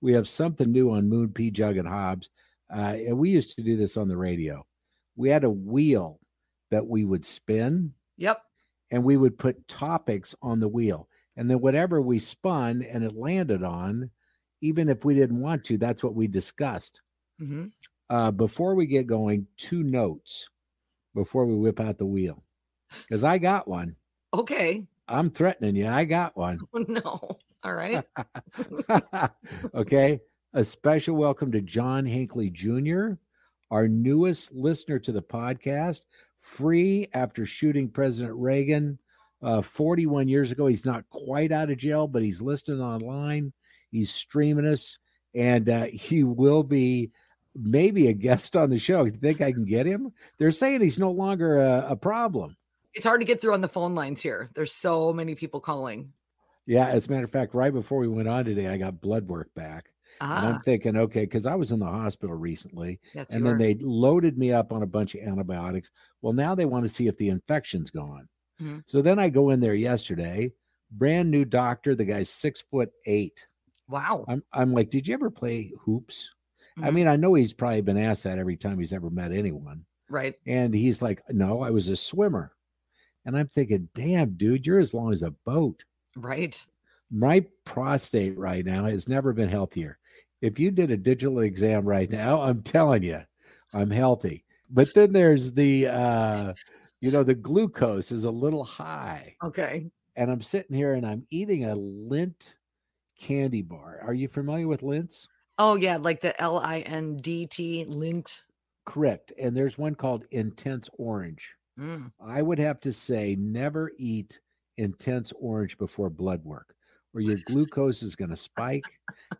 We have something new on Moon P Jug and Hobbs. Uh, and we used to do this on the radio. We had a wheel that we would spin. Yep. And we would put topics on the wheel. And then whatever we spun and it landed on, even if we didn't want to, that's what we discussed. Mm-hmm. Uh, before we get going, two notes before we whip out the wheel. Because I got one. Okay. I'm threatening you. I got one. Oh, no. All right. okay. A special welcome to John Hinckley Jr., our newest listener to the podcast, free after shooting President Reagan uh, 41 years ago. He's not quite out of jail, but he's listening online. He's streaming us, and uh, he will be maybe a guest on the show. You think I can get him? They're saying he's no longer a, a problem. It's hard to get through on the phone lines here. There's so many people calling. Yeah, as a matter of fact, right before we went on today, I got blood work back. And Ah, I'm thinking, okay, because I was in the hospital recently, yes, and then they loaded me up on a bunch of antibiotics. Well, now they want to see if the infection's gone. Mhm. So then I go in there yesterday, brand new doctor. The guy's six foot eight. Wow. I'm I'm like, did you ever play hoops? I Mhm. mean, I know he's probably been asked that every time he's ever met anyone. Right. And he's like, no, I was a swimmer. And I'm thinking, damn, dude, you're as long as a boat. Right. My prostate right now has never been healthier. If you did a digital exam right now, I'm telling you, I'm healthy. But then there's the, uh, you know, the glucose is a little high. Okay. And I'm sitting here and I'm eating a Lindt candy bar. Are you familiar with Lindts? Oh, yeah. Like the L I N D T Lindt. Correct. And there's one called Intense Orange. Mm. I would have to say never eat intense orange before blood work, or your glucose is going to spike.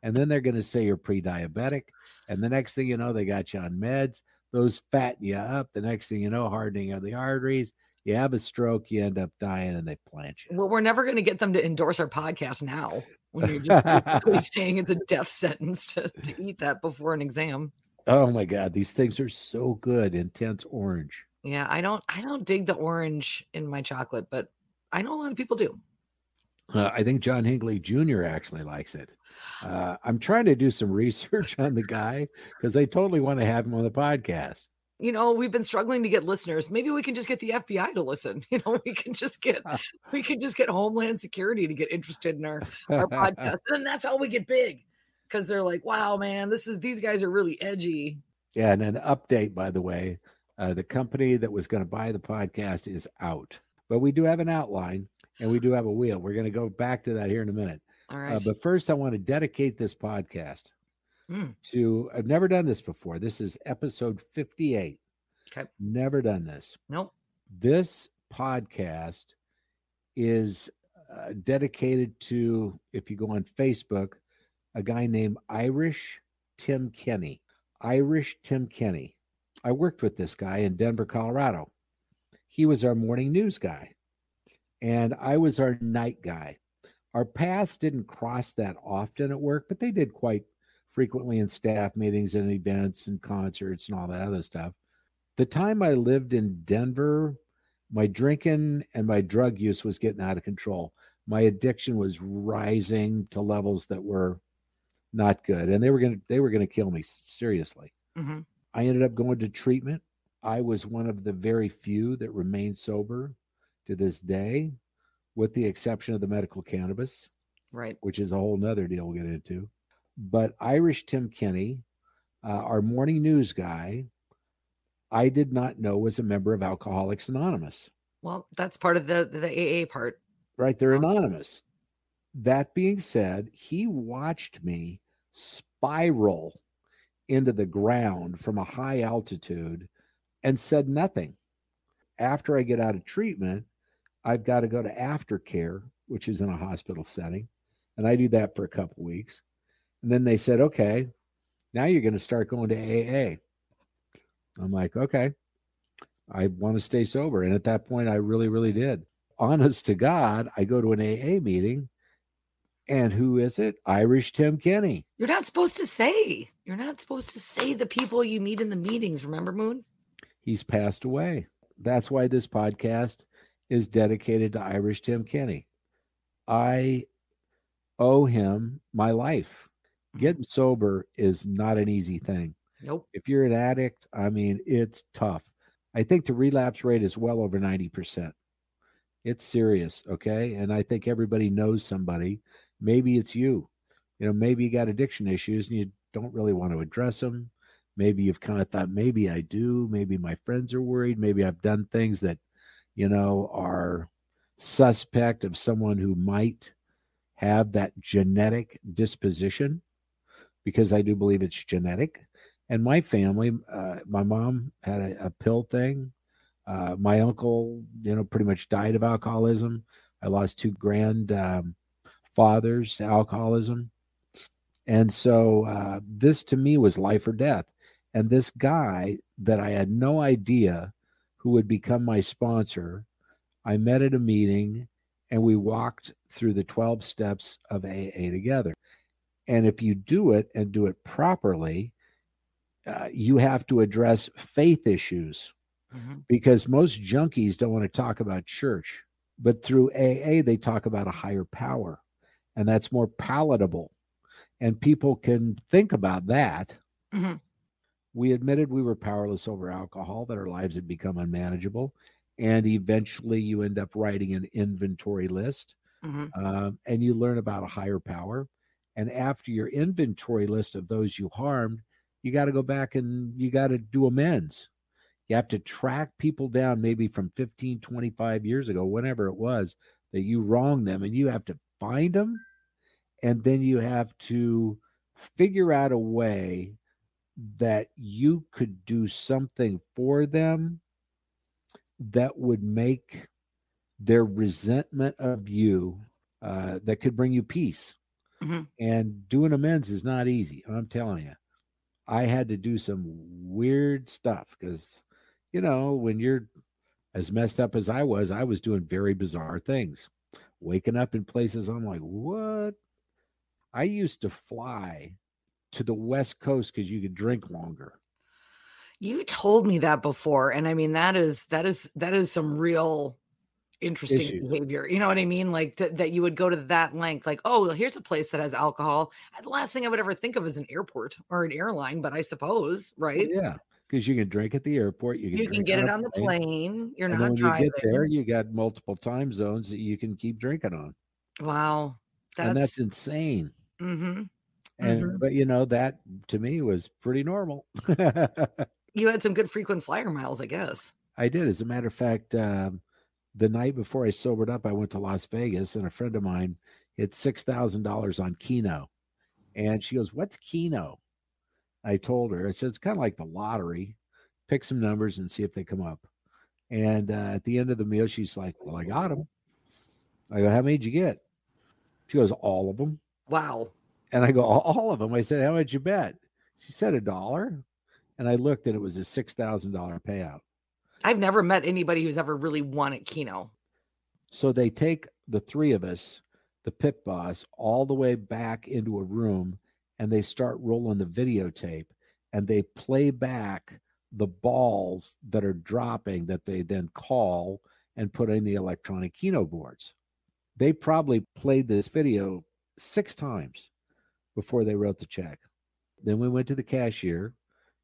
And then they're going to say you're pre diabetic. And the next thing you know, they got you on meds. Those fatten you up. The next thing you know, hardening of the arteries. You have a stroke, you end up dying, and they plant you. Well, we're never going to get them to endorse our podcast now when you're just basically saying it's a death sentence to, to eat that before an exam. Oh my God, these things are so good. Intense orange. Yeah, I don't I don't dig the orange in my chocolate, but I know a lot of people do. Uh, I think John Hinckley Jr. actually likes it. Uh, I'm trying to do some research on the guy because I totally want to have him on the podcast. You know, we've been struggling to get listeners. Maybe we can just get the FBI to listen. You know, we can just get we can just get Homeland Security to get interested in our our podcast. And that's how we get big. Because they're like, wow, man, this is these guys are really edgy. Yeah, and an update, by the way, uh, the company that was going to buy the podcast is out, but we do have an outline and we do have a wheel. We're going to go back to that here in a minute. All right. Uh, but first, I want to dedicate this podcast Mm. to. I've never done this before. This is episode 58. Okay. Never done this. nope. This podcast is uh, dedicated to, if you go on Facebook, a guy named Irish Tim Kenny. Irish Tim Kenny. I worked with this guy in Denver, Colorado. He was our morning news guy, and I was our night guy. Our paths didn't cross that often at work, but they did quite frequently in staff meetings and events and concerts and all that other stuff. The time I lived in Denver, my drinking and my drug use was getting out of control. My addiction was rising to levels that were not good, and they were gonna they were gonna kill me seriously. hmm I ended up going to treatment. I was one of the very few that remained sober to this day, with the exception of the medical cannabis, Right. which is a whole nother deal we'll get into. But Irish Tim Kenny, uh, our morning news guy, I did not know was a member of Alcoholics Anonymous. Well, that's part of the the AA part. Right. They're anonymous. That being said, he watched me spiral into the ground from a high altitude and said nothing. After I get out of treatment, I've got to go to aftercare, which is in a hospital setting. And I do that for a couple weeks. And then they said, okay, now you're going to start going to AA. I'm like, okay, I want to stay sober. And at that point, I really, really did. Honest to God, I go to an AA meeting. And who is it? Irish Tim Kenny. You're not supposed to say. You're not supposed to say the people you meet in the meetings. Remember, Moon? He's passed away. That's why this podcast is dedicated to Irish Tim Kenny. I owe him my life. Mm-hmm. Getting sober is not an easy thing. Nope. If you're an addict, I mean, it's tough. I think the relapse rate is well over 90%. It's serious. Okay. And I think everybody knows somebody. Maybe it's you. You know, maybe you got addiction issues and you don't really want to address them. Maybe you've kind of thought, maybe I do. Maybe my friends are worried. Maybe I've done things that, you know, are suspect of someone who might have that genetic disposition because I do believe it's genetic. And my family, uh, my mom had a, a pill thing. Uh, my uncle, you know, pretty much died of alcoholism. I lost two grand um, fathers to alcoholism. And so uh, this to me was life or death. And this guy that I had no idea who would become my sponsor, I met at a meeting and we walked through the 12 steps of AA together. And if you do it and do it properly, uh, you have to address faith issues Mhm. because most junkies don't want to talk about church. But through AA, they talk about a higher power, and that's more palatable. And people can think about that. Mhm. We admitted we were powerless over alcohol, that our lives had become unmanageable. And eventually, you end up writing an inventory list Mhm. um, and you learn about a higher power. And after your inventory list of those you harmed, you got to go back and you got to do amends. You have to track people down, maybe from 15, 25 years ago, whenever it was that you wronged them, and you have to find them. And then you have to figure out a way that you could do something for them that would make their resentment of you uh, that could bring you peace. Mhm. And doing amends is not easy. I'm telling you. I had to do some weird stuff because, you know, when you're as messed up as I was, I was doing very bizarre things. Waking up in places I'm like, what? I used to fly to the West Coast because you could drink longer. You told me that before, and I mean that is that is that is some real interesting behavior. You know what I mean? Like th- that you would go to that length. Like, oh, well, here's a place that has alcohol. The last thing I would ever think of is an airport or an airline, but I suppose, Well, right? yeah, because you can drink at the airport. You can, You can get it on the plane. You're and not when driving. you get there, you got multiple time zones that you can keep drinking on, wow, and that's that's insane. hmm And Mhm. but you know that to me was pretty normal. you had some good frequent flyer miles, I guess. I did, as a matter of fact. Um, the night before I sobered up, I went to Las Vegas, and a friend of mine hit six thousand dollars on Keno, and she goes, "What's Keno?" I told her, I said, "It's kind of like the lottery. Pick some numbers and see if they come up." And uh, at the end of the meal, she's like, "Well, I got them." I go, "How many did you get?" She goes, "All of them." Wow. And I go, "All- of them. I said, how much you bet? She said a dollar. And I looked and it was a $6,000 payout. I've never met anybody who's ever really won at Keno. So they take the three of us, the pit boss, all the way back into a room and they start rolling the videotape and they play back the balls that are dropping that they then call and put in the electronic keno boards. They probably played this video six times before they wrote the check. Then we went to the cashier,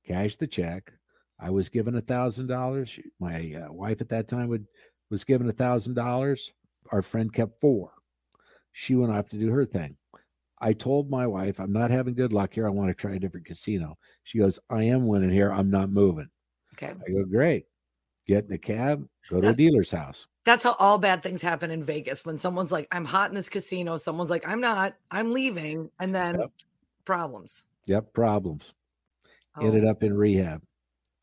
cashed the check. I was given a thousand dollars. My uh, wife at that time would was given a thousand dollars. Our friend kept four. She went off to do her thing. I told my wife, I'm not having good luck here. I want to try a different casino. She goes, I am winning here. I'm not moving. Okay. I go, great. Get in a cab, go to a dealer's house. That's how all bad things happen in Vegas. When someone's like, I'm hot in this casino, someone's like, I'm not, I'm leaving. And then Yep. problems. Yep, problems. Oh, Ended up in rehab.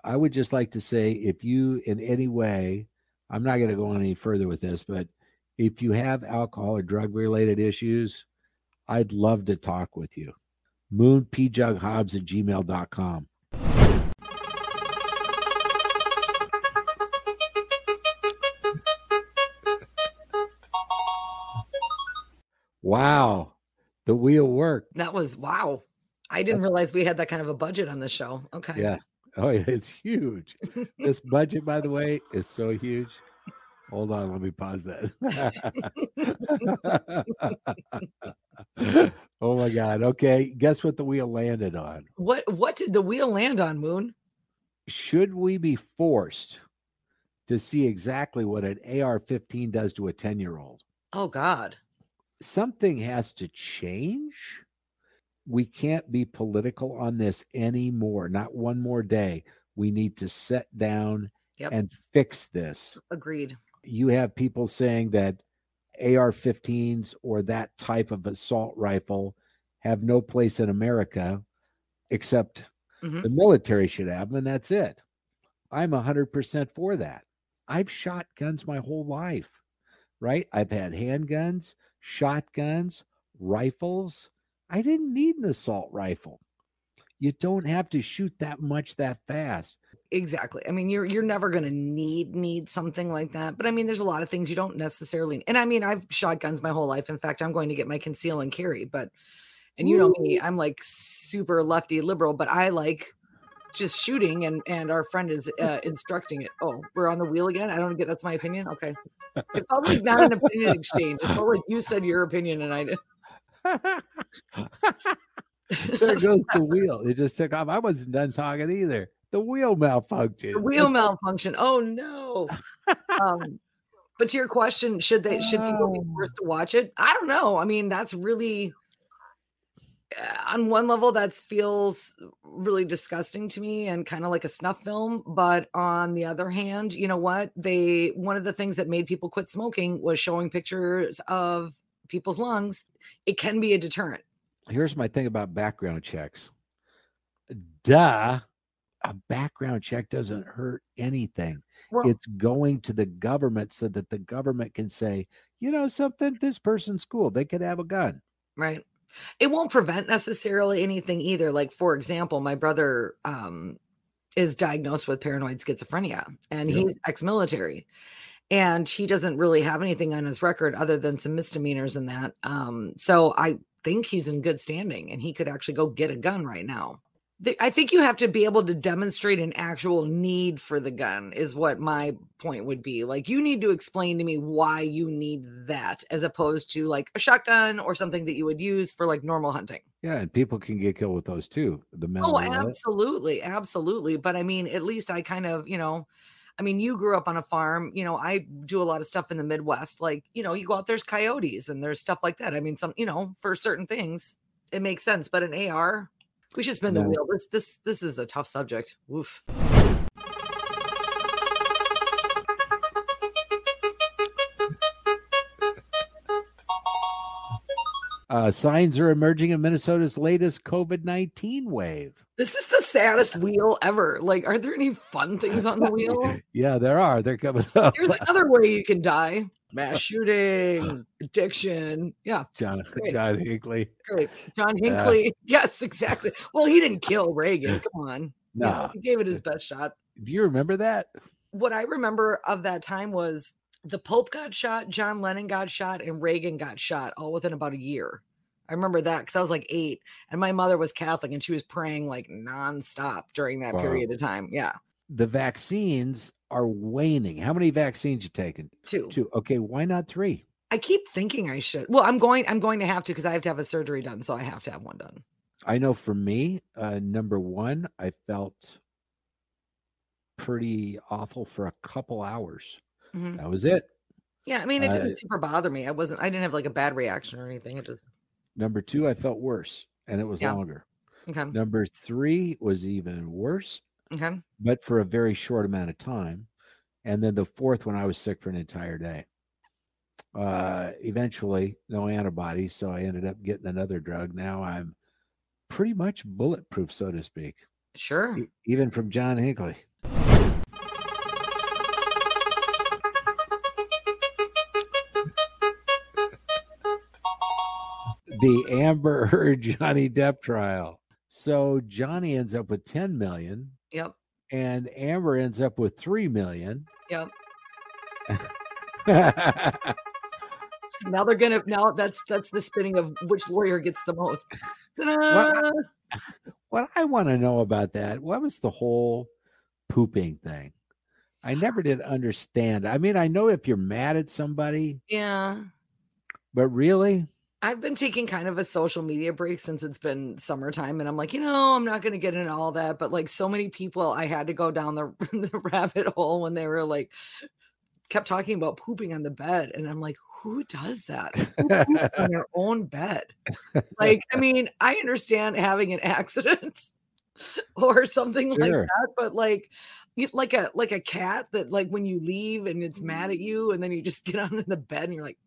I would just like to say if you in any way, I'm not going to go on any further with this, but if you have alcohol or drug related issues, I'd love to talk with you. Moonpjughobbs at gmail.com. Wow. The wheel worked. that was wow. I didn't That's- realize we had that kind of a budget on the show. Okay. Yeah. Oh, yeah, it's huge. this budget, by the way, is so huge. Hold on, let me pause that. oh my God. Okay. Guess what the wheel landed on? What what did the wheel land on, Moon? Should we be forced to see exactly what an AR 15 does to a 10 year old? Oh God. Something has to change. We can't be political on this anymore. Not one more day. We need to sit down Yep. and fix this. Agreed. you have people saying that AR 15s or that type of assault rifle have no place in America except Mhm. the military should have them, and that's it. I'm 100% for that. I've shot guns my whole life, right? I've had handguns, shotguns, rifles. I didn't need an assault rifle. You don't have to shoot that much that fast. Exactly. I mean, you're you're never going to need need something like that. But I mean, there's a lot of things you don't necessarily. And I mean, I've shotguns my whole life. In fact, I'm going to get my conceal and carry. But and you know me, I'm like super lefty liberal, but I like just shooting. And and our friend is uh, instructing it. Oh, we're on the wheel again. I don't get that's my opinion. Okay, it's like not an opinion exchange. It felt like you said your opinion and I did. there goes the wheel. It just took off. I wasn't done talking either. The wheel malfunctioned. The wheel That's- malfunction. Oh no. um, but to your question, should they should people be Oh. forced to watch it? I don't know. I mean, that's really Uh, on one level that feels really disgusting to me and kind of like a snuff film but on the other hand you know what they one of the things that made people quit smoking was showing pictures of people's lungs it can be a deterrent Here's my thing about background checks. Duh. A background check doesn't hurt anything. well It's going to the government so that the government can say, you know, something, this person's cool. They could have a gun. Right. It won't prevent necessarily anything either. Like, for example, my brother um, is diagnosed with paranoid schizophrenia and Yep. he's ex military. And he doesn't really have anything on his record other than some misdemeanors and that. Um, so I think he's in good standing and he could actually go get a gun right now. I think you have to be able to demonstrate an actual need for the gun, is what my point would be. Like, you need to explain to me why you need that, as opposed to like a shotgun or something that you would use for like normal hunting. Yeah. And people can get killed with those too. The Oh, mental ill- absolutely. Absolutely. But I mean, at least I kind of, you know, I mean, you grew up on a farm. You know, I do a lot of stuff in the Midwest. Like, you know, you go out, there's coyotes and there's stuff like that. I mean, some, you know, for certain things, it makes sense. But an AR, we should spin the No. wheel. This, this, this is a tough subject. Woof. Uh, signs are emerging in Minnesota's latest COVID 19 wave. This is the saddest wheel ever. Like, aren't there any fun things on the wheel? Yeah, there are. They're coming up. Here's another way you can die mass shooting, addiction. Yeah, John, Great. John Hinckley. great. John Yeah. Hinckley. Yes, exactly. Well, he didn't kill Reagan. Come on. You know, No. he gave it his best shot. Do you remember that? What I remember of that time was the Pope got shot, John Lennon got shot, and Reagan got shot all within about a year. I remember that because I was like eight, and my mother was Catholic, and she was praying like nonstop during that Wow. period of time. Yeah, The vaccines are waning. How many vaccines you taken? two. Two. Okay, why not three? I keep thinking I should. Well, I'm going. I'm going to have to because I have to have a surgery done, so I have to have one done. I know for me, uh, number one, I felt pretty awful for a couple hours. Mhm. That was it. Yeah, I mean, it Uh, didn't super bother me. I wasn't. I didn't have like a bad reaction or anything. It just Number two, I felt worse and it was Yeah. longer. okay. Number three was even worse, Okay. but for a very short amount of time. And then the fourth one, I was sick for an entire day. Uh, eventually, no antibodies. So I ended up getting another drug. Now I'm pretty much bulletproof, so to speak, Sure. e- even from John Hinckley. the Amber Heard Johnny Depp trial. So Johnny ends up with 10 million Yep. and Amber ends up with 3 million. Yep. Now they're gonna now that's that's the spinning of which lawyer gets the most. Ta-da! what I want to know about that, what was the whole pooping thing? I never did understand. I mean, I know if you're mad at somebody, Yeah. but really? I've been taking kind of a social media break since it's been summertime, and I'm like, you know, I'm not going to get into all that. But like, so many people, I had to go down the, the rabbit hole when they were like, kept talking about pooping on the bed, and I'm like, who does that? Who poops on their own bed? Like, I mean, I understand having an accident or something like that, but like, like a like a cat that like when you leave and it's mad at mm. you, and then you just get on in the bed and you're like.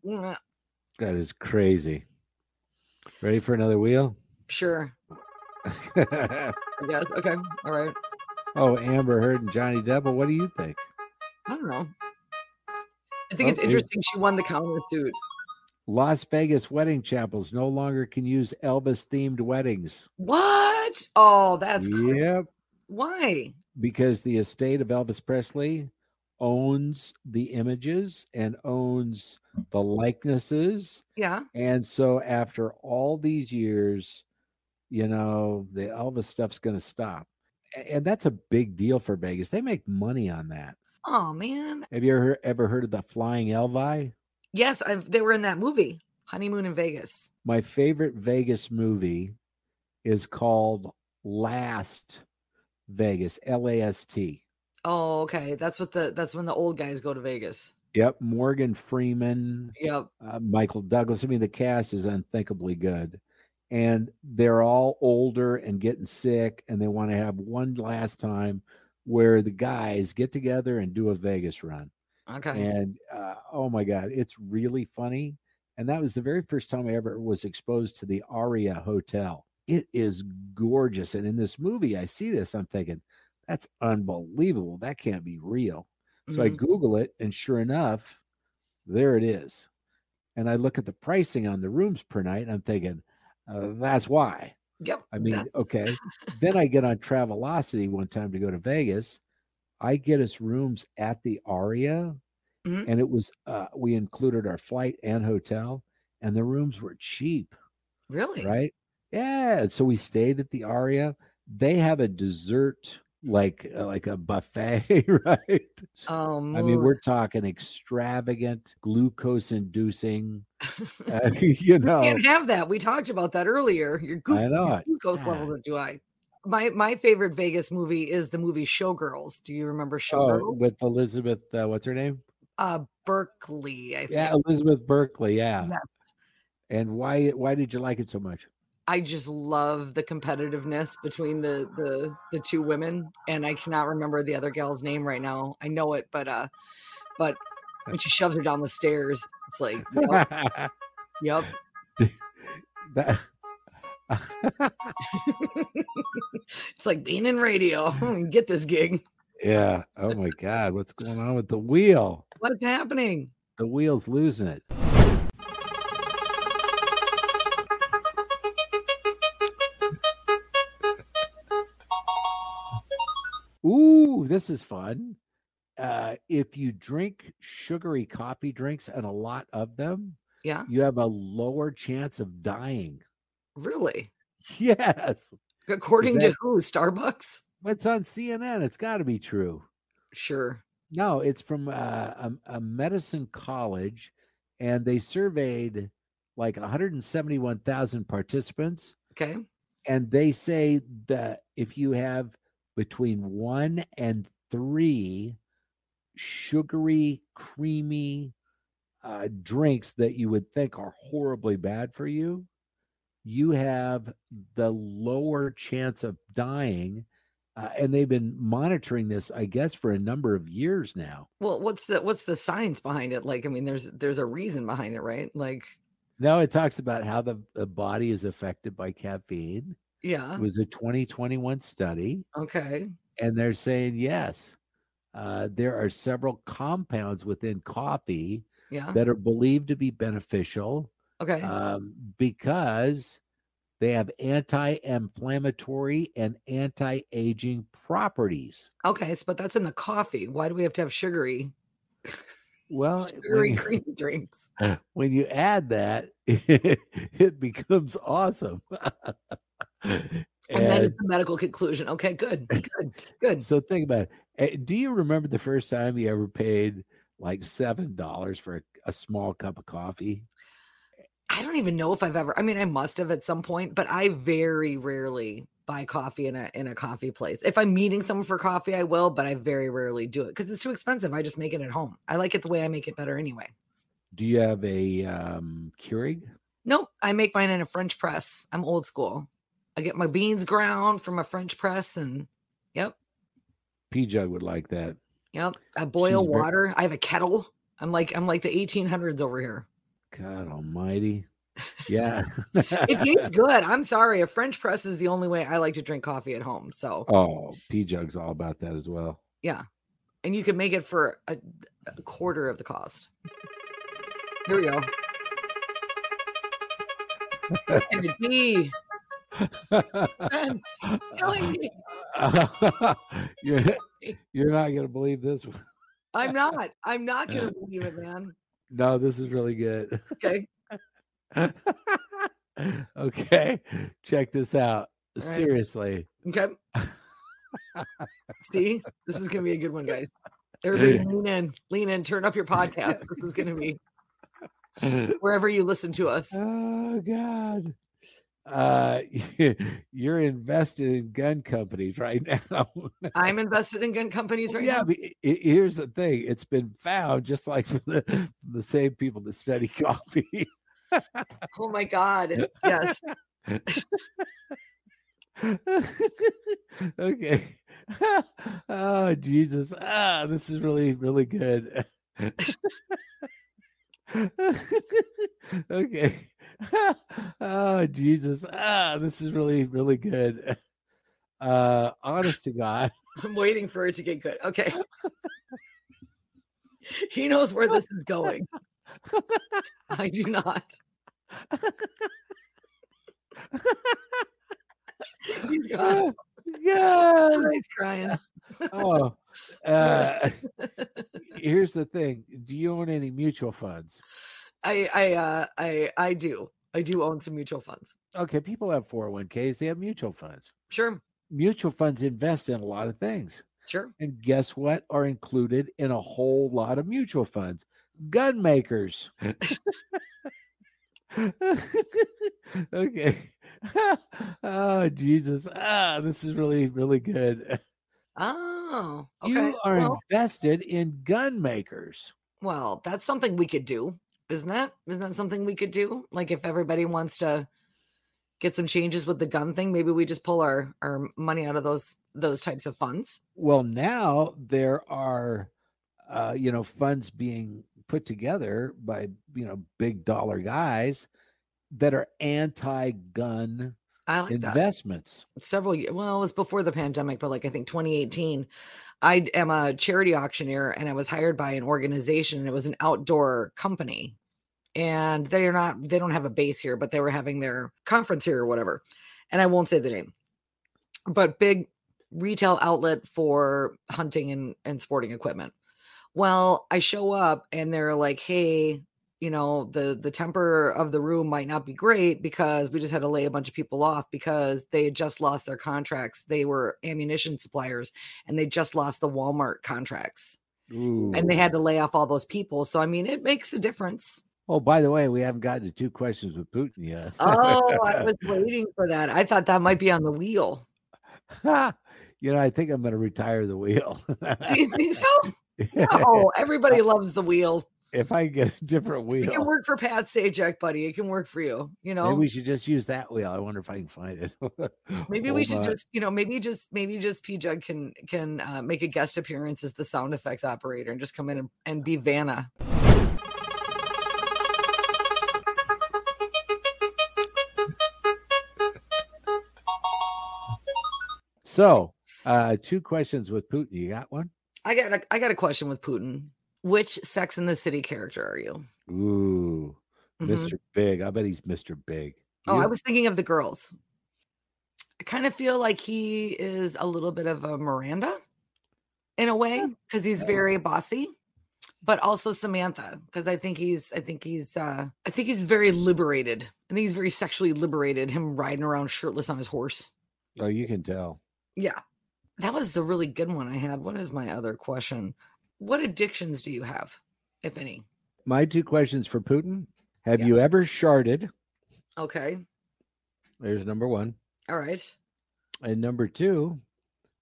That is crazy. Ready for another wheel? sure, guess. Okay, all right. oh, Amber Heard and Johnny Depp. What do you think? I don't know. I think oh, it's interesting she won the counter suit. Las Vegas wedding chapels no longer can use Elvis themed weddings. What? Oh, that's crazy. Yep. Why? because the estate of Elvis Presley owns the images and owns the likenesses. Yeah. And so after all these years, you know, the Elvis stuff's going to stop. And that's a big deal for Vegas. They make money on that. Oh man. Have you ever, ever heard of the Flying Elvi? Yes, I've, they were in that movie, Honeymoon in Vegas. My favorite Vegas movie is called Last Vegas, L A S T. Oh, okay. That's what the that's when the old guys go to Vegas. Yep. Morgan Freeman, Yep. uh, Michael Douglas. I mean, the cast is unthinkably good. And they're all older and getting sick, and they want to have one last time where the guys get together and do a Vegas run. Okay. And uh, oh my God, it's really funny. And that was the very first time I ever was exposed to the Aria Hotel. It is gorgeous. And in this movie, I see this, I'm thinking, that's unbelievable. That can't be real. So I Mhm. Google it, and sure enough, there it is. And I look at the pricing on the rooms per night, and I'm thinking, uh, that's why. Yep. I mean, that's- okay. then I get on Travelocity one time to go to Vegas. I get us rooms at the Aria, Mhm. and it was uh, we included our flight and hotel, and the rooms were cheap, Really? right? Yeah. So we stayed at the Aria. They have a dessert like uh, like a buffet, right? Oh, I mean, we're talking extravagant, glucose inducing. Uh, you know, you can't have that. We talked about that earlier. Your, glu- your glucose levels are too high. My my favorite Vegas movie is the movie Showgirls. Do you remember Showgirls? oh, with Elizabeth, uh, what's her name? uh Berkley. I think. Yeah, Elizabeth Berkley. Yeah. Yes. And why why did you like it so much? I just love the competitiveness between the the the two women, and I cannot remember the other gal's name right now. I know it, but uh, but when she shoves her down the stairs, it's like, yep, yep. That- it's like being in radio. Get this gig. yeah. Oh my God. What's going on with the wheel? What's happening? The wheel's losing it. Ooh, this is fun. Uh, if you drink sugary coffee drinks and a lot of them, Yeah, you have a lower chance of dying. really. Yes. According that- to who? Starbucks? It's on CNN. It's got to be true. Sure. No, it's from uh, a, a medicine college, and they surveyed like 171,000 participants, Okay. and they say that if you have between one and three sugary, creamy uh, drinks that you would think are horribly bad for you, you have the lower chance of dying uh, and they've been monitoring this, I guess, for a number of years now. Well, what's the what's the science behind it? Like, I mean, there's there's a reason behind it, right? Like, No, it talks about how the, the body is affected by caffeine. Yeah, It was a 2021 study, okay, and they're saying yes, uh, there are several compounds within coffee yeah, that are believed to be beneficial okay, um, because they have anti-inflammatory and anti-aging properties. okay. So, but that's in the coffee. Why do we have to have sugary Well, sugary you, creamy drinks? when you add that, it becomes awesome. And that is the medical conclusion. Okay, good, good, good. so think about it. Eh, Do you remember the first time you ever paid like seven dollars for a, a small cup of coffee? I don't even know if I've ever. I mean, I must have at some point, but I very rarely buy coffee in a in a coffee place. If I'm meeting someone for coffee, I will, but I very rarely do it because it's too expensive. I just make it at home. I like it the way I make it better anyway. Do you have a um, Keurig? Nope, I make mine in a French press. I'm old school. I get my beans ground from a French press, and yep, P Jug would like that. yep. I boil She's water. I have a kettle. I'm like I'm like the 1800s over here. God Almighty. Yeah. It tastes good. I'm sorry, a French press is the only way I like to drink coffee at home. So oh, P Jug's all about that as well. Yeah. And you can make it for a, a quarter of the cost. Here we go. And a D. Killing me. you're, you're not gonna believe this one. I'm not. I'm not going to believe it, man. No, this is really good. Okay. okay, check this out. right. Seriously. Okay. See, this is going to be a good one, guys. Everybody lean in, lean in, turn up your podcast. This is going to be wherever you listen to us. Oh God. Uh you're invested in gun companies right now. I'm invested in gun companies right yeah, now. i- here's the thing. It's been found just like from the, from the same people that study coffee. Oh my God. Yes. okay. oh Jesus. Ah, this is really, really good. okay. oh Jesus. Ah, this is really, really good. Uh honest to God. I'm waiting for it to get good. Okay. he knows where this is going. I do not. He's gone. Oh, God. He's crying. Oh, uh, here's the thing. Do you own any mutual funds? I I uh I I do. I do own some mutual funds. Okay, people have 401ks, they have mutual funds. Sure. Mutual funds invest in a lot of things. Sure. And guess what are included in a whole lot of mutual funds? Gun makers. okay. oh, Jesus. Ah, this is really, really good. Oh, okay. You are well, invested in gun makers. well, that's something we could do, isn't that? Isn't that something we could do? Like if everybody wants to get some changes with the gun thing, maybe we just pull our our money out of those those types of funds. Well, now there are, uh, you know, funds being put together by, you know, big dollar guys that are anti-gun I like that. investments. several years. Well, it was before the pandemic, but like I think 2018. I am a charity auctioneer and I was hired by an organization and it was an outdoor company. And they're not, they don't have a base here, but they were having their conference here or whatever. And I won't say the name, but big retail outlet for hunting and, and sporting equipment. Well, I show up and they're like, hey, you know the the temper of the room might not be great because we just had to lay a bunch of people off because they had just lost their contracts. They were ammunition suppliers and they just lost the walmart contracts and they had to lay off all those people. So i mean it makes a difference. Oh, by the way, we haven't gotten to two questions with Putin yet. oh i was waiting for that. I thought that might be on the wheel. You know, I think I'm going to retire the wheel. do you think so? No everybody loves the wheel if I get a different wheel, It can work for Pat Sajak, buddy. It can work for you. You know, maybe we should just use that wheel. I wonder if I can find it. Maybe we should on. just, you know, maybe just, maybe just P Jug can can uh, make a guest appearance as the sound effects operator and just come in and, and be Vanna. So, uh, two questions with Putin. You got one? I got, a, I got a question with Putin. Which Sex in the City character are you? Ooh, Mhm. Mr. Big. I bet he's Mr. Big. Oh, I was thinking of the girls. I kind of feel like he is a little bit of a Miranda in a way because he's very bossy, but also Samantha because I think he's I think he's uh I think he's very liberated. I think he's very sexually liberated. Him riding around shirtless on his horse. oh, you can tell. Yeah. That was the really good one I had. What is my other question? What addictions do you have, if any? My two questions for Putin. Have Yeah. you ever sharded? Okay. There's number one. All right. And number two,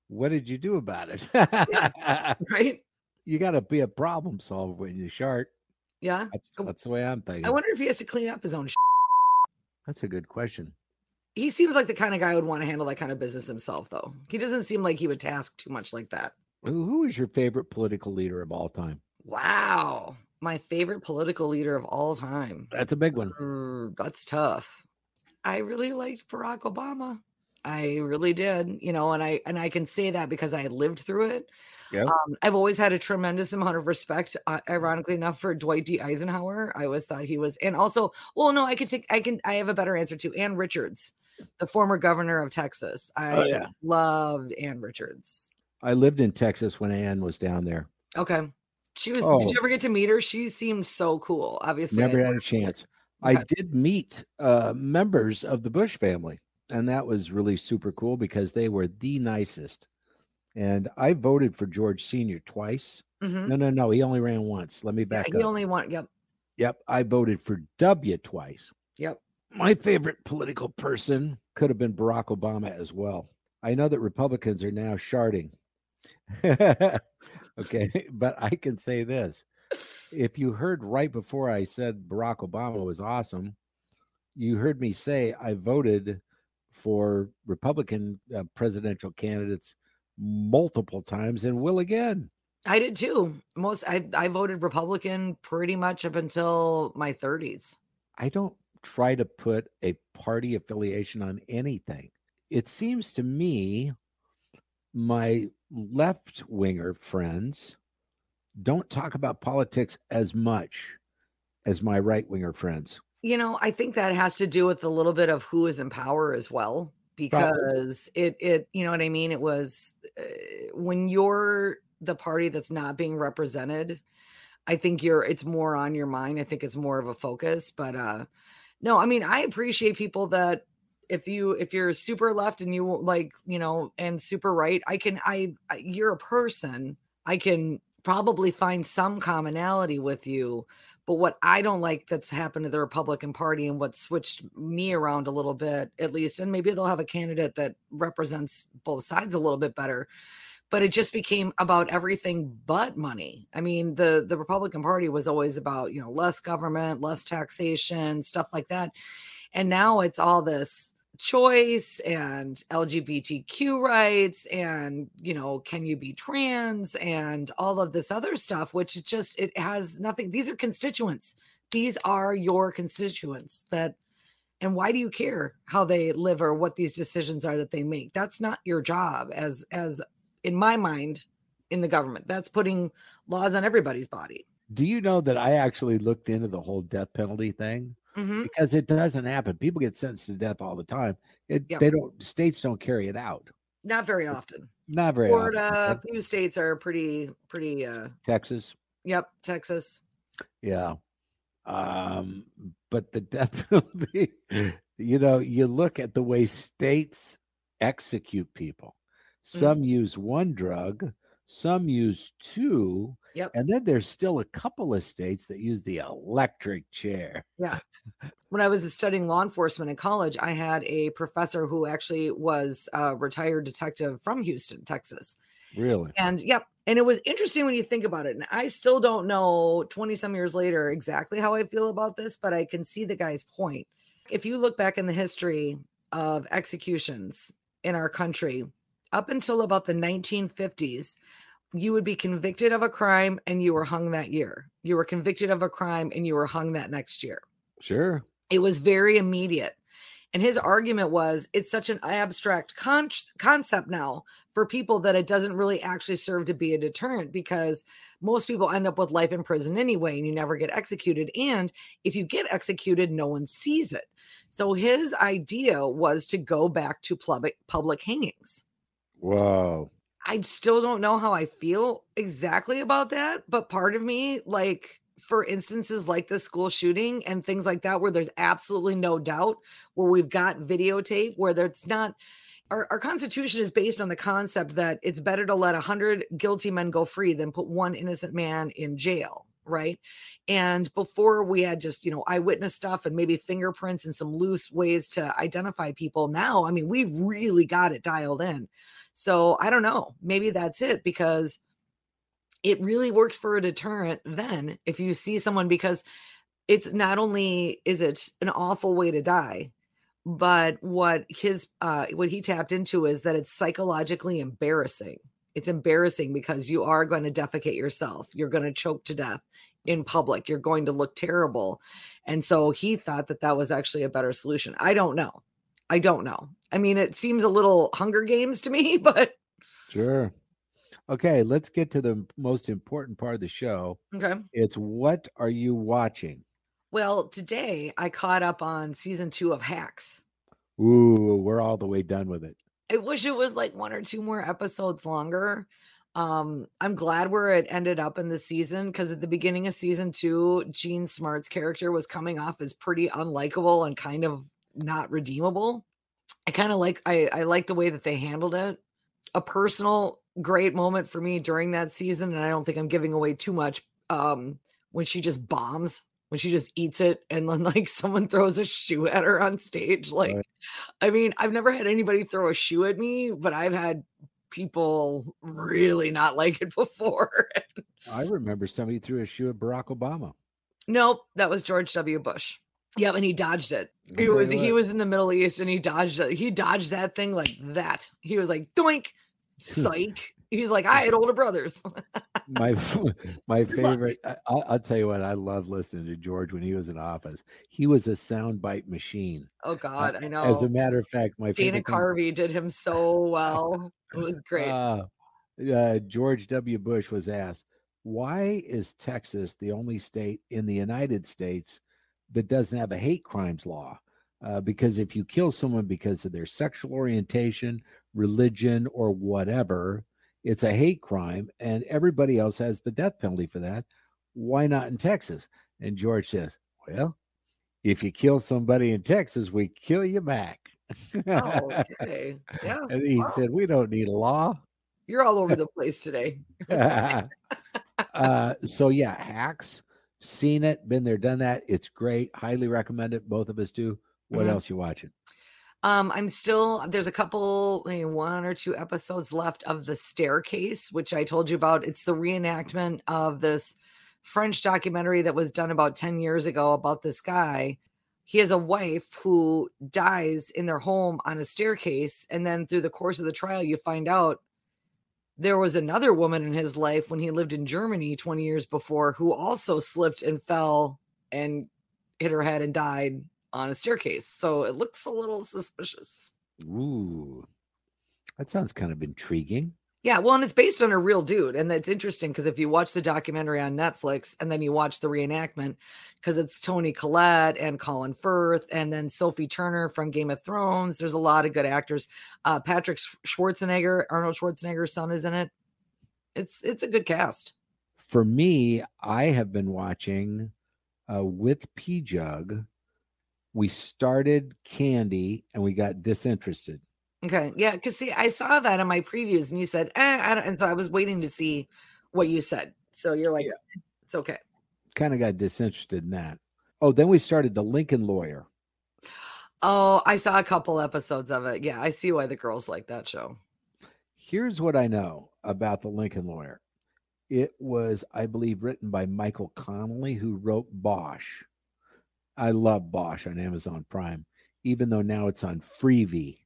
what did you do about it? Right? you got to be a problem solver when you shart. Yeah. That's, Oh, that's the way I'm thinking. I wonder if he has to clean up his own sh- that's a good question. he seems like the kind of guy who would want to handle that kind of business himself, though. He doesn't seem like he would task too much like that. Who, is your favorite political leader of all time? Wow. My favorite political leader of all time. That's a big one. Mm, that's tough. I really liked Barack Obama. I really did, you know, and I and I can say that because I lived through it. Yep. Um, I've always had a tremendous amount of respect, uh, ironically enough, for Dwight D. Eisenhower. I always thought he was, and also, well, no, I could take, I can, I have a better answer too. Ann Richards, the former governor of Texas. I Oh, yeah. loved Ann Richards. I lived in Texas when Ann was down there. Okay, she was. Oh. Did you ever get to meet her? She seemed so cool. Obviously, Never had a never met her. chance. I did meet uh, members of the Bush family, and that was really super cool because they were the nicest. And I voted for George Sr. twice. Mhm. No, no, no. He only ran once. Let me Yeah, back he up. He only won. Yep, Yep. I voted for W twice. yep. My favorite political person could have been Barack Obama as well. I know that Republicans are now sharding. okay. But I can say this if you heard right before I said Barack Obama was awesome, you heard me say I voted for Republican uh, presidential candidates multiple times and will again. I did too. Most I I voted Republican pretty much up until my 30s. I don't try to put a party affiliation on anything. It seems to me my left winger friends don't talk about politics as much as my right winger friends. You know, I think that has to do with a little bit of who is in power as well because it it you know what I mean, it was uh, when you're the party that's not being represented, I think you're it's more on your mind. I think it's more of a focus, but uh no, I mean, I appreciate people that if you if you're super left and you like, you know, and super right, I can I you're a person. I can probably find some commonality with you. But what I don't like that's happened to the Republican Party and what switched me around a little bit, at least, and maybe they'll have a candidate that represents both sides a little bit better. But it just became about everything but money. I mean, the the Republican Party was always about, you know, less government, less taxation, stuff like that. And now it's all this choice and LGBTQ rights and you know can you be trans and all of this other stuff which just it has nothing these are constituents. These are your constituents that and why do you care how they live or what these decisions are that they make? That's not your job as as in my mind in the government. That's putting laws on everybody's body. Do you know that I actually looked into the whole death penalty thing? Mhm. Because it doesn't happen. People get sentenced to death all the time. It, Yep. They don't, states don't carry it out. not very often Not very florida a few states are pretty pretty uh Texas. yep texas Yeah. Um, but the death penalty, you know, you look at the way states execute people. Mm-hmm. Some use one drug, some use two, Yep. and then there's still a couple of states that use the electric chair. Yeah. When I was studying law enforcement in college, I had a professor who actually was a retired detective from Houston, Texas. Really? And yep, And it was interesting when you think about it. And I still don't know 20 some years later exactly how I feel about this, but I can see the guy's point. If you look back in the history of executions in our country, up until about the 1950s, you would be convicted of a crime and you were hung that year. You were convicted of a crime and you were hung that next year. Sure. It was very immediate. And his argument was it's such an abstract con- concept now for people that it doesn't really actually serve to be a deterrent because most people end up with life in prison anyway and you never get executed. And if you get executed, no one sees it. So his idea was to go back to public public hangings. Whoa. I still don't know how I feel exactly about that, but part of me like for instances like the school shooting and things like that, where there's absolutely no doubt, where we've got videotape, where there's not. Our, our Constitution is based on the concept that it's better to let a hundred guilty men go free than put one innocent man in jail, right? And before we had just, you know, eyewitness stuff and maybe fingerprints and some loose ways to identify people. Now, I mean, we've really got it dialed in. So I don't know. Maybe that's it because it really works for a deterrent then if you see someone because it's not only is it an awful way to die but what his uh what he tapped into is that it's psychologically embarrassing. It's embarrassing because you are going to defecate yourself. You're going to choke to death in public. You're going to look terrible. And so he thought that that was actually a better solution. I don't know i don't know i mean it seems a little hunger games to me but sure Okay, let's get to the most important part of the show. Okay. It's what are you watching? Well, today I caught up on season two of Hacks. Ooh, we're all the way done with it. I wish it was like one or two more episodes longer. Um, I'm glad where it ended up in the season because at the beginning of season two, Jean Smart's character was coming off as pretty unlikable and kind of not redeemable. I kind of like I, I like the way that they handled it. A personal great moment for me during that season, and I don't think I'm giving away too much. Um, when she just bombs, when she just eats it, and then like someone throws a shoe at her on stage. Like, right. I mean, I've never had anybody throw a shoe at me, but I've had people really not like it before. I remember somebody threw a shoe at Barack Obama. Nope, that was George W. Bush. Yep, and he dodged it. He was he was in the Middle East and he dodged it. He dodged that thing like that. He was like doink, Psych. He's like, I had older brothers. my my favorite. I'll, I'll, tell you what. I love listening to George when he was in office. He was a soundbite machine. Oh God, uh, I know. As a matter of fact, my Dana Carvey thing, did him so well. It was great. Uh, uh, George W. Bush was asked, "Why is Texas the only state in the United States that doesn't have a hate crimes law?" Uh, because if you kill someone because of their sexual orientation religion, or whatever. It's a hate crime, and everybody else has the death penalty for that. Why not in Texas? And George says, Well, if you kill somebody in Texas, we kill you back. oh, okay. Yeah. and he wow. said, We don't need a law. You're all over the place today. uh, so, yeah, hacks, seen it, been there, done that. It's great. Highly recommend it. Both of us do. What mm-hmm. else you watching? Um, I'm still there's a couple, maybe one or two episodes left of the staircase, which I told you about. It's the reenactment of this French documentary that was done about 10 years ago about this guy. He has a wife who dies in their home on a staircase. And then through the course of the trial, you find out there was another woman in his life when he lived in Germany 20 years before who also slipped and fell and hit her head and died on a staircase. So it looks a little suspicious. Ooh, that sounds kind of intriguing. Yeah, well, and it's based on a real dude. And that's interesting because if you watch the documentary on Netflix and then you watch the reenactment, because it's Toni Collette and Colin Firth and then Sophie Turner from Game of Thrones, there's a lot of good actors. Uh, Patrick Schwarzenegger, Arnold Schwarzenegger's son, is in it. It's it's a good cast. For me, I have been watching uh, with Pjugg we started candy and we got disinterested. Okay. Yeah. Cause see, I saw that in my previews and you said, eh, and so I was waiting to see what you said. So you're like, yeah. it's okay. Kind of got disinterested in that. Oh, then we started the Lincoln lawyer. Oh, I saw a couple episodes of it. Yeah. I see why the girls like that show. Here's what I know about the Lincoln lawyer It was, I believe, written by Michael Connelly, who wrote Bosch. I love Bosch on Amazon Prime, even though now it's on Freevee,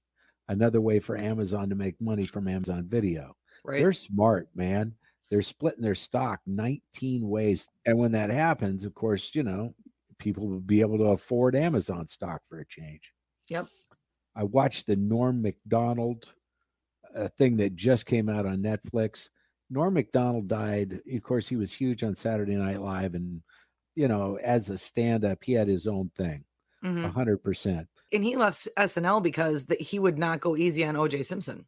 another way for Amazon to make money from Amazon Video. Right. They're smart, man. They're splitting their stock 19 ways. And when that happens, of course, you know, people will be able to afford Amazon stock for a change. Yep. I watched the Norm Macdonald a uh, thing that just came out on Netflix. Norm Macdonald died. Of course, he was huge on Saturday Night Live. And, you know, as a stand up, he had his own thing mm-hmm. 100%. And he left SNL because that he would not go easy on OJ Simpson.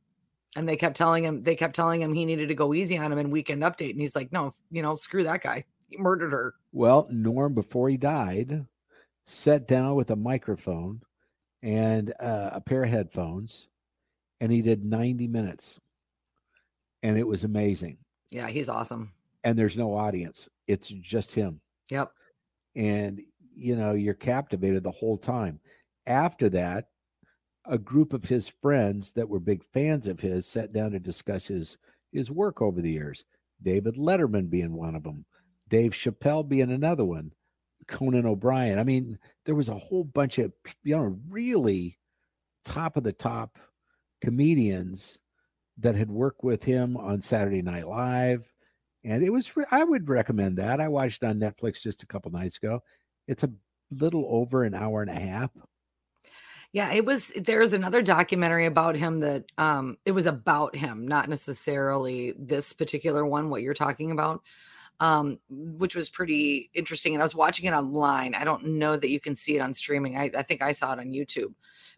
And they kept telling him, they kept telling him he needed to go easy on him in Weekend Update. And he's like, no, you know, screw that guy. He murdered her. Well, Norm, before he died, sat down with a microphone and uh, a pair of headphones, and he did 90 minutes, and it was amazing. Yeah, he's awesome. And there's no audience; it's just him. Yep. and you know you're captivated the whole time after that a group of his friends that were big fans of his sat down to discuss his his work over the years. David letterman being one of them dave chappelle being another one conan o'brien. I mean there was a whole bunch of you know really top of the top comedians that had worked with him on saturday night live. And it was i would recommend that. I watched on netflix just a couple nights ago. It's a little over an hour and a half Yeah, it was there's another documentary about him that um it was about him, not necessarily this particular one what you're talking about. Um which was pretty interesting and I was watching it online. I don't know that you can see it on streaming. I, I think I saw it on YouTube.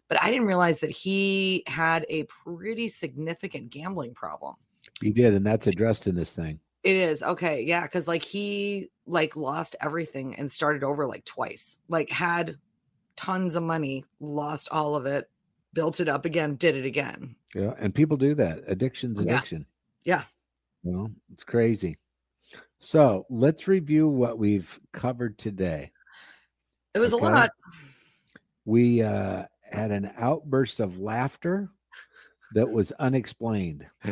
But I didn't realize that he had a pretty significant gambling problem. he did and that's addressed in this thing It is. Okay. Yeah, cuz like he like lost everything and started over like twice. Like had tons of money, lost all of it, built it up again, did it again. yeah and people do that addiction's Yeah. addiction Yeah. you know it's crazy so let's review what we've covered today It was Okay. a lot. we uh had an outburst of laughter that was unexplained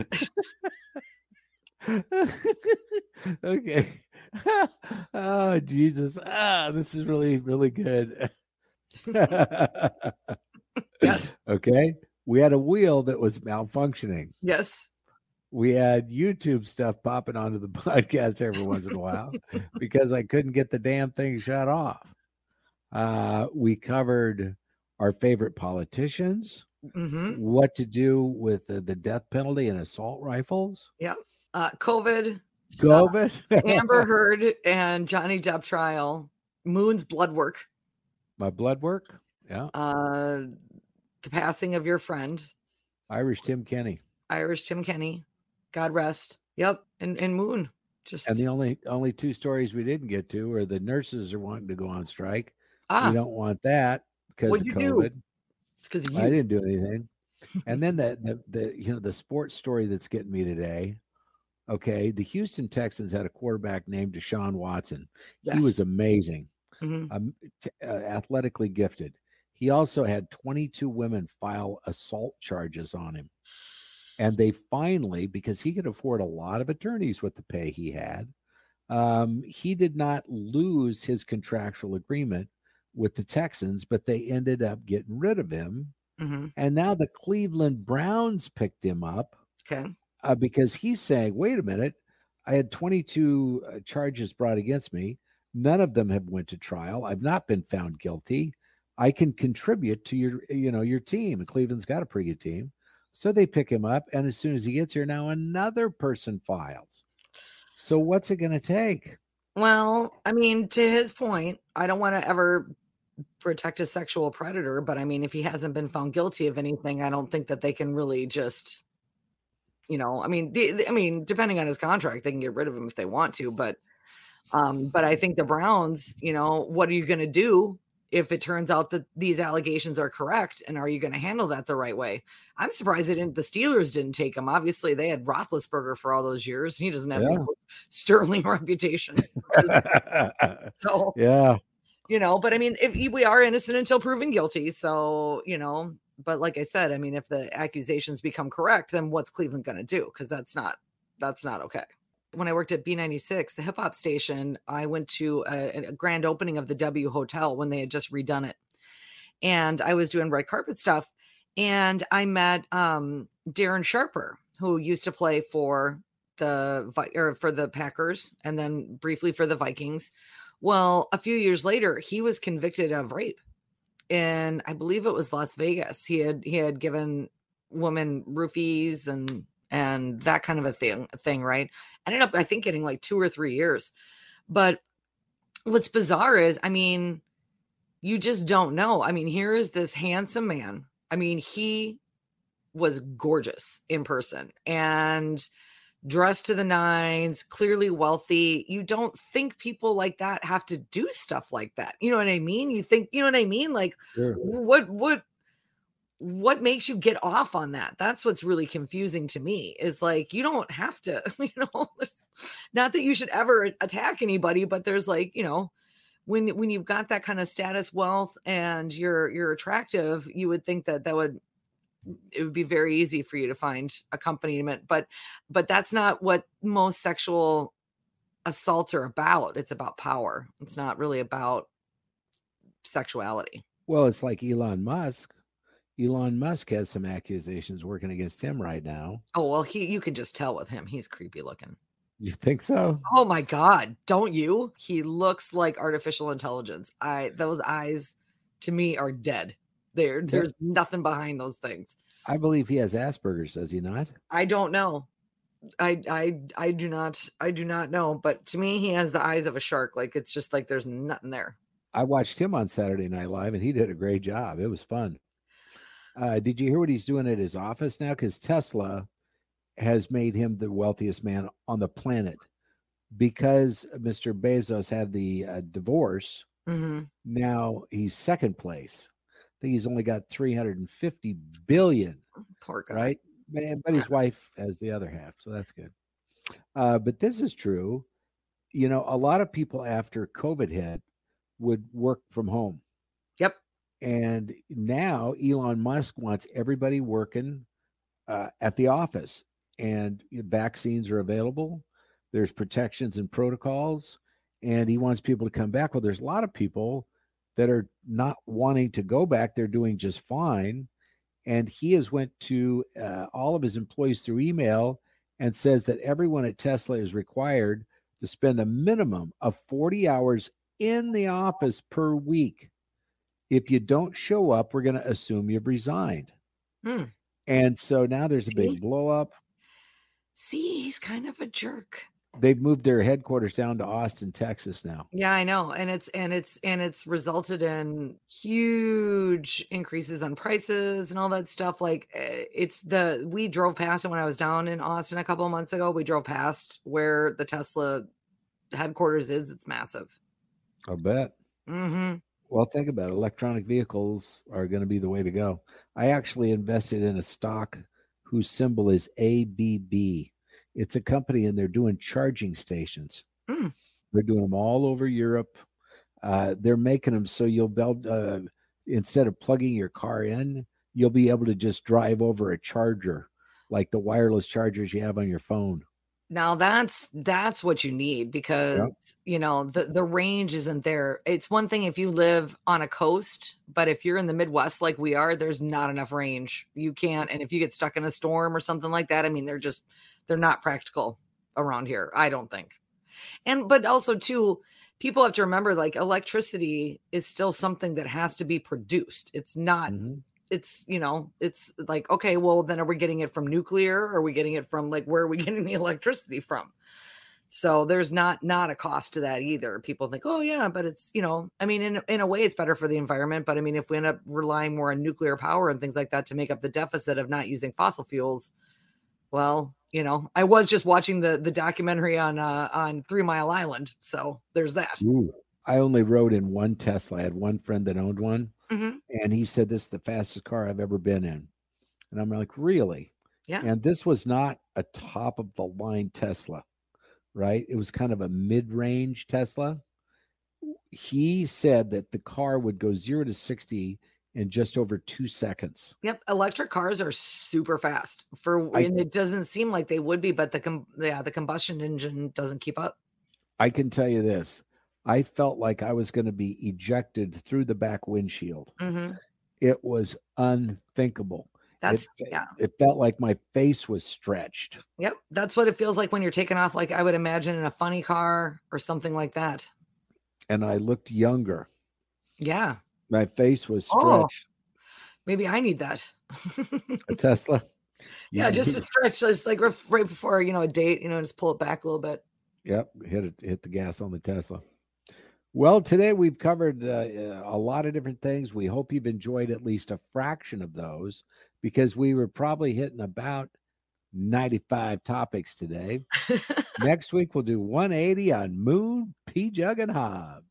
okay oh jesus ah this is really really good okay? We had a wheel that was malfunctioning. Yes. we had youtube stuff popping onto the podcast every once in a while because i couldn't get the damn thing shut off. Uh we covered our favorite politicians hmm what to do with the, the death penalty and assault rifles. Yeah. Uh, COVID, covid? Amber Heard, and Johnny Depp trial, Moon's blood work, my blood work yeah uh, the passing of your friend, irish tim kenny Irish Tim Kenny, God rest. Yep. And, and Moon. Just and the only only two stories we didn't get to are the nurses are wanting to go on strike ah, we don't want that because of What'd you do? it's because I didn't do anything. and then the, the the you know the sports story that's getting me today. Okay, the Houston Texans had a quarterback named Deshaun Watson. He was amazing, Mhm. um, t- uh, athletically gifted. He also had 22 women file assault charges on him. And they finally, because he could afford a lot of attorneys with the pay he had, um, he did not lose his contractual agreement with the Texans, but they ended up getting rid of him Mhm. and now the Cleveland Browns picked him up Okay. uh, because he's saying, wait a minute, I had 22 uh, charges brought against me. None of them have went to trial. I've not been found guilty. I can contribute to your, you know, your team. And Cleveland's got a pretty good team. So they pick him up. And as soon as he gets here, now another person files. So what's it going to take? Well, I mean, to his point, I don't want to ever protect a sexual predator, but I mean, if he hasn't been found guilty of anything, I don't think that they can really just, you know, I mean, the, the- I mean, depending on his contract, they can get rid of him if they want to, but, um, but I think the Browns, you know, what are you going to do if it turns out that these allegations are correct, and are you going to handle that the right way? I'm surprised they didn't. The Steelers didn't take him. Obviously, they had Roethlisberger for all those years. He doesn't have Yeah. a sterling reputation. So, yeah. you know, but I mean, if we are innocent until proven guilty. So, you know, but like I said, I mean, if the accusations become correct, then what's Cleveland going to do? Because that's not, that's not okay. When I worked at B96, the hip hop station, I went to a, a, grand opening of the W Hotel when they had just redone it. And I was doing red carpet stuff. And I met um, Darren Sharper, who used to play for the or for the Packers and then briefly for the Vikings. Well, a few years later, he was convicted of rape in I believe it was Las Vegas. He had he had given women roofies and and that kind of a thing thing right? Ended up i think getting like two or three years. But what's bizarre is i mean you just don't know. I mean here is this handsome man. I mean he was gorgeous in person and dressed to the nines clearly wealthy. You don't think people like that have to do stuff like that. You know what i mean? You think you know what i mean? Like sure. what what what makes you get off on that? That's what's really confusing to me is like you don't have to you know not that you should ever attack anybody but there's like you know when when you've got that kind of status wealth and you're you're attractive you would think that that would it would be very easy for you to find accompaniment but but that's not what most sexual assaults are about. It's about power. It's not really about sexuality. Well it's like elon musk Elon Musk has some accusations working against him right now. Oh well, he you can just tell with him. He's creepy looking. You think so? Oh my god, don't you? He looks like artificial intelligence. I those eyes to me are dead. There there's yeah. nothing behind those things. I believe he has Asperger's, does he not? I don't know. I I I do not I do not know, but to me he has the eyes of a shark. Like it's just like there's nothing there. I watched him on Saturday Night Live and he did a great job. It was fun. Uh, did you hear what he's doing at his office now? Because Tesla has made him the wealthiest man on the planet because Mr. Bezos had the uh, divorce. Mm-hmm. Now he's second place. I think he's only got 350 billion. Poor guy. Right. But his wife has the other half. So that's good. Uh, but this is true. You know, a lot of people after COVID hit would work from home. And now Elon Musk wants everybody working uh, at the office, and you know, vaccines are available. There's protections and protocols, and he wants people to come back. Well, there's a lot of people that are not wanting to go back. They're doing just fine, and he has went to uh, all of his employees through email and says that everyone at Tesla is required to spend a minimum of 40 hours in the office per week if you don't show up, we're going to assume you've resigned. Hmm. And so now there's See? a big blow up. See, he's kind of a jerk. They've moved their headquarters down to Austin, Texas now. Yeah, I know. And it's and it's and it's resulted in huge increases on prices and all that stuff. Like eh, it's the we drove past it when I was down in Austin a couple of months ago. We drove past where the Tesla headquarters is. It's massive. I bet. Mm-hmm. Well, think about it. Electronic vehicles are going to be the way to go. I actually invested in a stock whose symbol is ABB. It's a company and they're doing charging stations. Mm. They're doing them all over Europe. Uh, they're making them so you'll be uh, instead of plugging your car in, you'll be able to just drive over a charger like the wireless chargers you have on your phone. Now that's that's what you need because yep. you know the the range isn't there. It's one thing if you live on a coast, but if you're in the Midwest like we are, there's not enough range. You can't and if you get stuck in a storm or something like that, I mean they're just they're not practical around here, I don't think. And but also too people have to remember like electricity is still something that has to be produced. It's not mm-hmm it's you know it's like okay well then are we getting it from nuclear? Are we getting it from like where are we getting the electricity from? So there's not not a cost to that either. People think oh yeah but it's you know i mean in, in a way it's better for the environment but i mean if we end up relying more on nuclear power and things like that to make up the deficit of not using fossil fuels well you know i was just watching the the documentary on uh on three mile island so there's that. Ooh, i only rode in one tesla. I had one friend that owned one Mm-hmm. And he said, This is the fastest car I've ever been in. And I'm like, Really? Yeah. And this was not a top of the line Tesla, right? It was kind of a mid range Tesla. He said that the car would go zero to 60 in just over two seconds. Yep, electric cars are super fast for, I- and it doesn't seem like they would be, but the com- yeah, the combustion engine doesn't keep up. I can tell you this I felt like I was going to be ejected through the back windshield. hmm It was unthinkable. That's it, yeah, it felt like my face was stretched. yep. That's what it feels like when you're taking off. Like I would imagine in a funny car or something like that. And I looked younger. Yeah, My face was Oh. stretched. maybe I need that. A Tesla. yeah, You- just to stretch, just like right before you know a date, you know, just pull it back a little bit. Yep, hit it, hit the gas on the Tesla. Well, today we've covered uh, uh, a lot of different things. We hope you've enjoyed at least a fraction of those because we were probably hitting about 95 topics today. Next week we'll do 180 on Moon, Pjugg, and Hobbs.